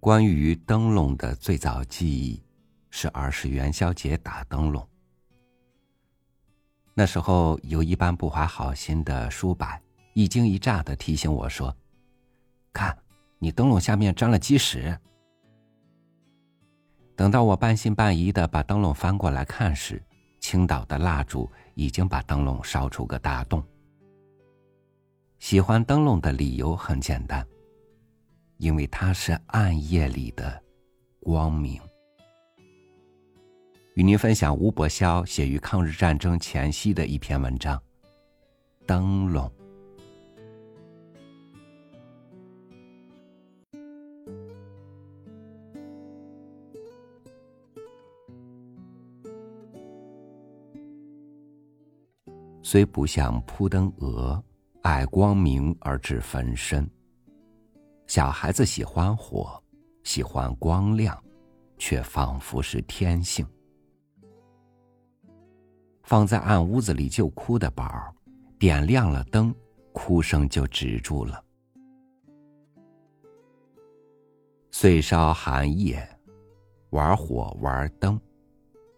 关于灯笼的最早记忆，是儿时元宵节打灯笼。那时候有一班不怀好心的叔伯，一惊一乍的提醒我说：“看，你灯笼下面沾了鸡屎。”等到我半信半疑的把灯笼翻过来看时，青岛的蜡烛已经把灯笼烧出个大洞。喜欢灯笼的理由很简单，因为它是暗夜里的光明。与您分享吴伯霄写于抗日战争前夕的一篇文章《灯笼》。虽不像扑灯蛾。爱光明而致焚身。小孩子喜欢火，喜欢光亮，却仿佛是天性。放在暗屋子里就哭的宝儿，点亮了灯，哭声就止住了。岁烧寒夜，玩火玩灯，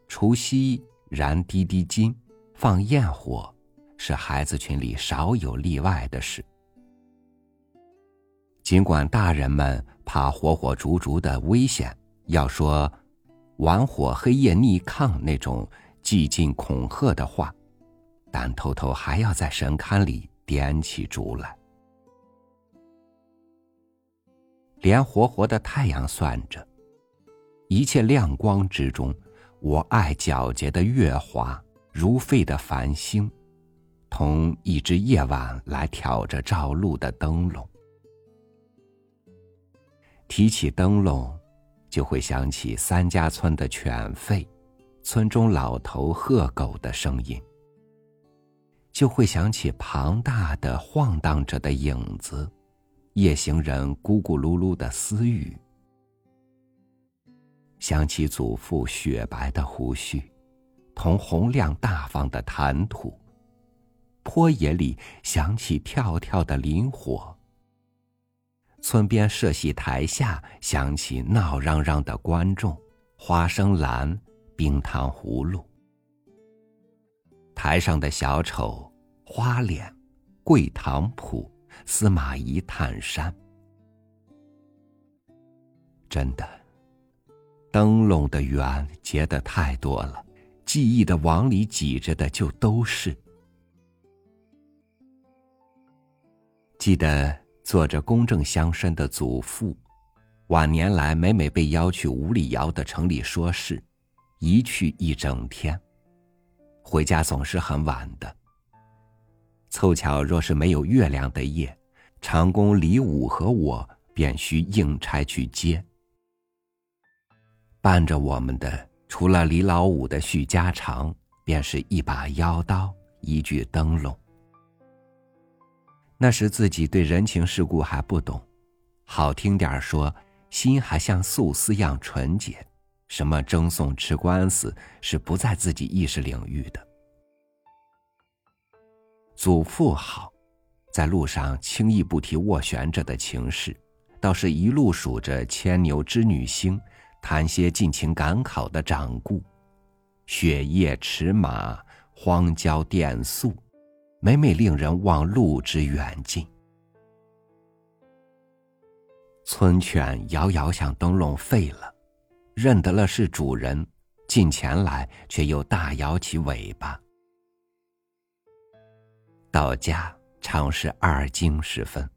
除夕燃滴滴金，放焰火。是孩子群里少有例外的事。尽管大人们怕火火烛烛的危险，要说“玩火黑夜逆抗”那种寂静恐吓的话，但偷偷还要在神龛里点起烛来。连活活的太阳算着，一切亮光之中，我爱皎洁的月华，如沸的繁星。同一只夜晚来挑着照路的灯笼。提起灯笼，就会想起三家村的犬吠，村中老头喝狗的声音。就会想起庞大的晃荡着的影子，夜行人咕咕噜噜的私语。想起祖父雪白的胡须，同洪亮大方的谈吐。坡野里响起跳跳的磷火，村边社戏台下响起闹嚷嚷的观众，花生兰、冰糖葫芦。台上的小丑、花脸、桂堂谱、司马懿探山。真的，灯笼的缘结的太多了，记忆的网里挤着的就都是。记得做着公正乡绅的祖父，晚年来每每被邀去五里窑的城里说事，一去一整天，回家总是很晚的。凑巧若是没有月亮的夜，长工李武和我便需应差去接。伴着我们的，除了李老五的叙家常，便是一把腰刀，一具灯笼。那时自己对人情世故还不懂，好听点说，心还像素丝样纯洁。什么争讼吃官司是不在自己意识领域的。祖父好，在路上轻易不提斡旋着的情事，倒是一路数着牵牛织女星，谈些尽情赶考的掌故，雪夜驰马，荒郊电宿。每每令人望路之远近。村犬遥遥向灯笼吠了，认得了是主人，近前来却又大摇起尾巴。到家常是二更时分，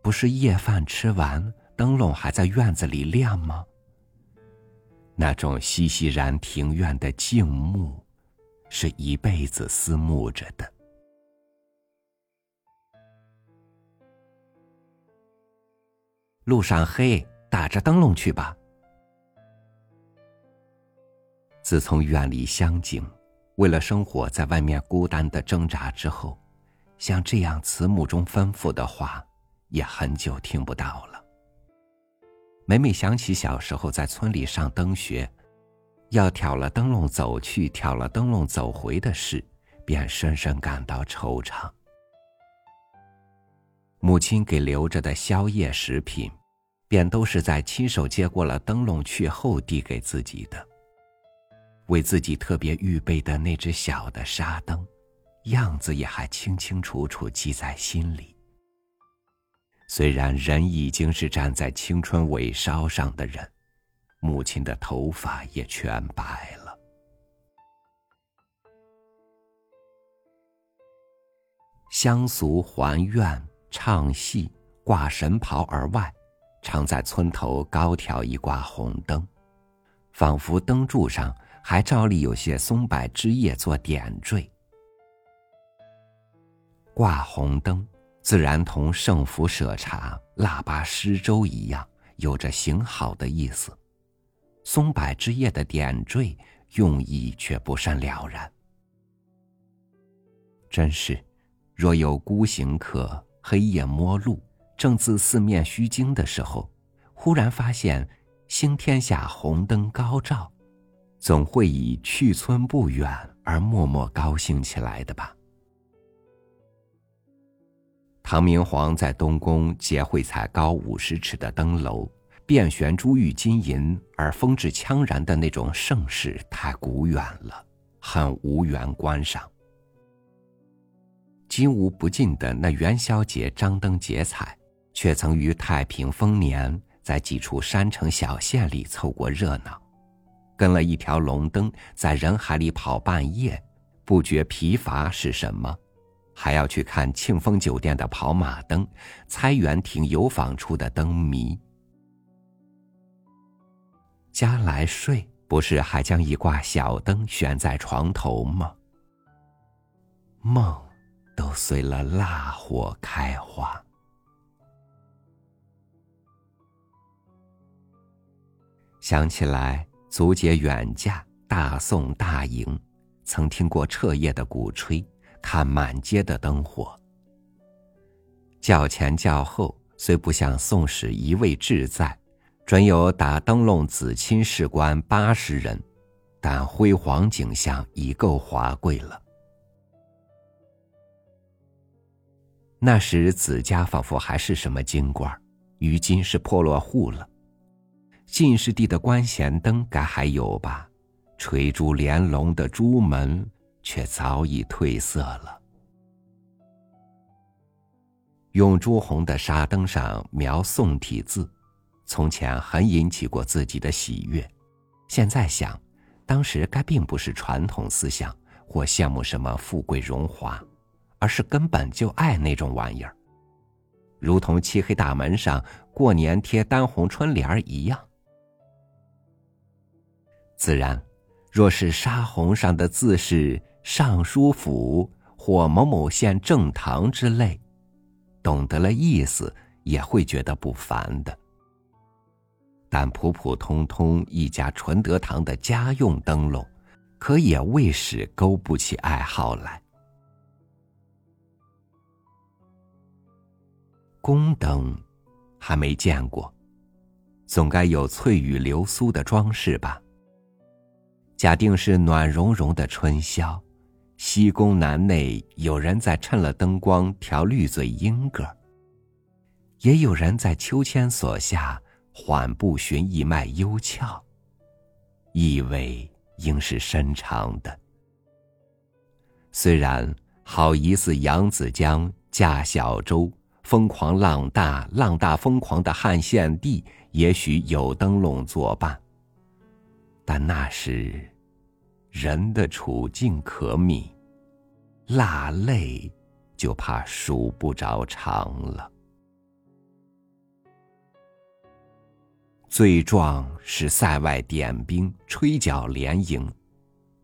不是夜饭吃完，灯笼还在院子里亮吗？那种熙熙然庭院的静穆，是一辈子思慕着的。路上黑，打着灯笼去吧。自从远离乡景，为了生活在外面孤单的挣扎之后，像这样慈母中吩咐的话，也很久听不到了。每每想起小时候在村里上灯学，要挑了灯笼走去，挑了灯笼走回的事，便深深感到惆怅。母亲给留着的宵夜食品，便都是在亲手接过了灯笼去后递给自己的。为自己特别预备的那只小的沙灯，样子也还清清楚楚记在心里。虽然人已经是站在青春尾梢上的人，母亲的头发也全白了。乡俗还愿、唱戏、挂神袍而外，常在村头高挑一挂红灯，仿佛灯柱上。还照例有些松柏枝叶做点缀，挂红灯自然同圣福舍茶、腊八施粥一样，有着行好的意思。松柏枝叶的点缀用意却不甚了然。真是，若有孤行客黑夜摸路，正自四面虚惊的时候，忽然发现星天下红灯高照。总会以去村不远而默默高兴起来的吧？唐明皇在东宫结会才高五十尺的灯楼，遍悬珠玉金银而风致盎然的那种盛世，太古远了，很无缘观赏。金无不尽的那元宵节张灯结彩，却曾于太平丰年，在几处山城小县里凑过热闹。跟了一条龙灯在人海里跑半夜，不觉疲乏是什么？还要去看庆丰酒店的跑马灯，猜园亭游坊处的灯谜。家来睡，不是还将一挂小灯悬在床头吗？梦，都随了蜡火开花。想起来。足解远嫁，大宋大营，曾听过彻夜的鼓吹，看满街的灯火。轿前轿后虽不像宋史一味志在，准有打灯笼紫钦士官八十人，但辉煌景象已够华贵了。那时子家仿佛还是什么京官，如今是破落户了。进士第的官衔灯该还有吧？垂珠连龙的朱门却早已褪色了。用朱红的纱灯上描宋体字，从前很引起过自己的喜悦。现在想，当时该并不是传统思想或羡慕什么富贵荣华，而是根本就爱那种玩意儿，如同漆黑大门上过年贴单红春联一样。自然，若是纱红上的字是尚书府或某某县正堂之类，懂得了意思也会觉得不凡的。但普普通通一家纯德堂的家用灯笼，可也未使勾不起爱好来。宫灯还没见过，总该有翠羽流苏的装饰吧。假定是暖融融的春宵，西宫南内有人在趁了灯光调绿嘴莺歌，也有人在秋千索下缓步寻一脉幽窍，意味应是深长的。虽然好疑似扬子江架小舟，疯狂浪大浪大疯狂的汉献帝，也许有灯笼作伴。但那时，人的处境可悯，落泪就怕数不着长了。最壮是塞外点兵，吹角连营。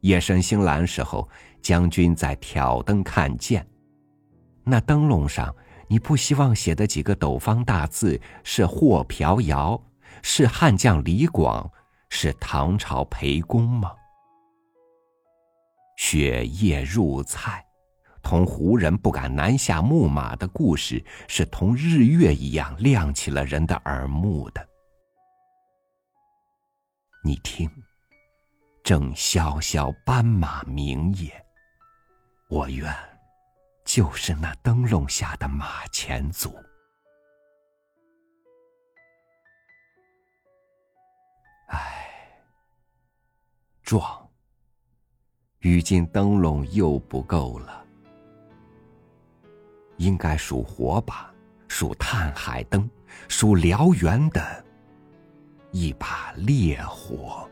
夜深星阑时候，将军在挑灯看剑，那灯笼上，你不希望写的几个斗方大字是霍瓢尧，是汉将李广。是唐朝裴公吗？雪夜入菜，同胡人不敢南下牧马的故事，是同日月一样亮起了人的耳目的。你听，正萧萧斑马鸣也。我愿，就是那灯笼下的马前卒。唉壮如今灯笼又不够了应该属火把属探海灯属燎原的一把烈火。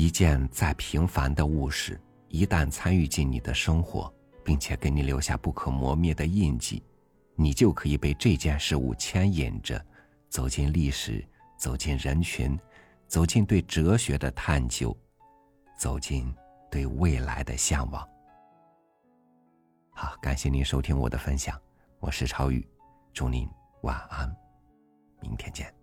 一件再平凡的物事，一旦参与进你的生活，并且给你留下不可磨灭的印记。你就可以被这件事物牵引着，走进历史，走进人群，走进对哲学的探究，走进对未来的向往。好，感谢您收听我的分享，我是超宇，祝您晚安，明天见。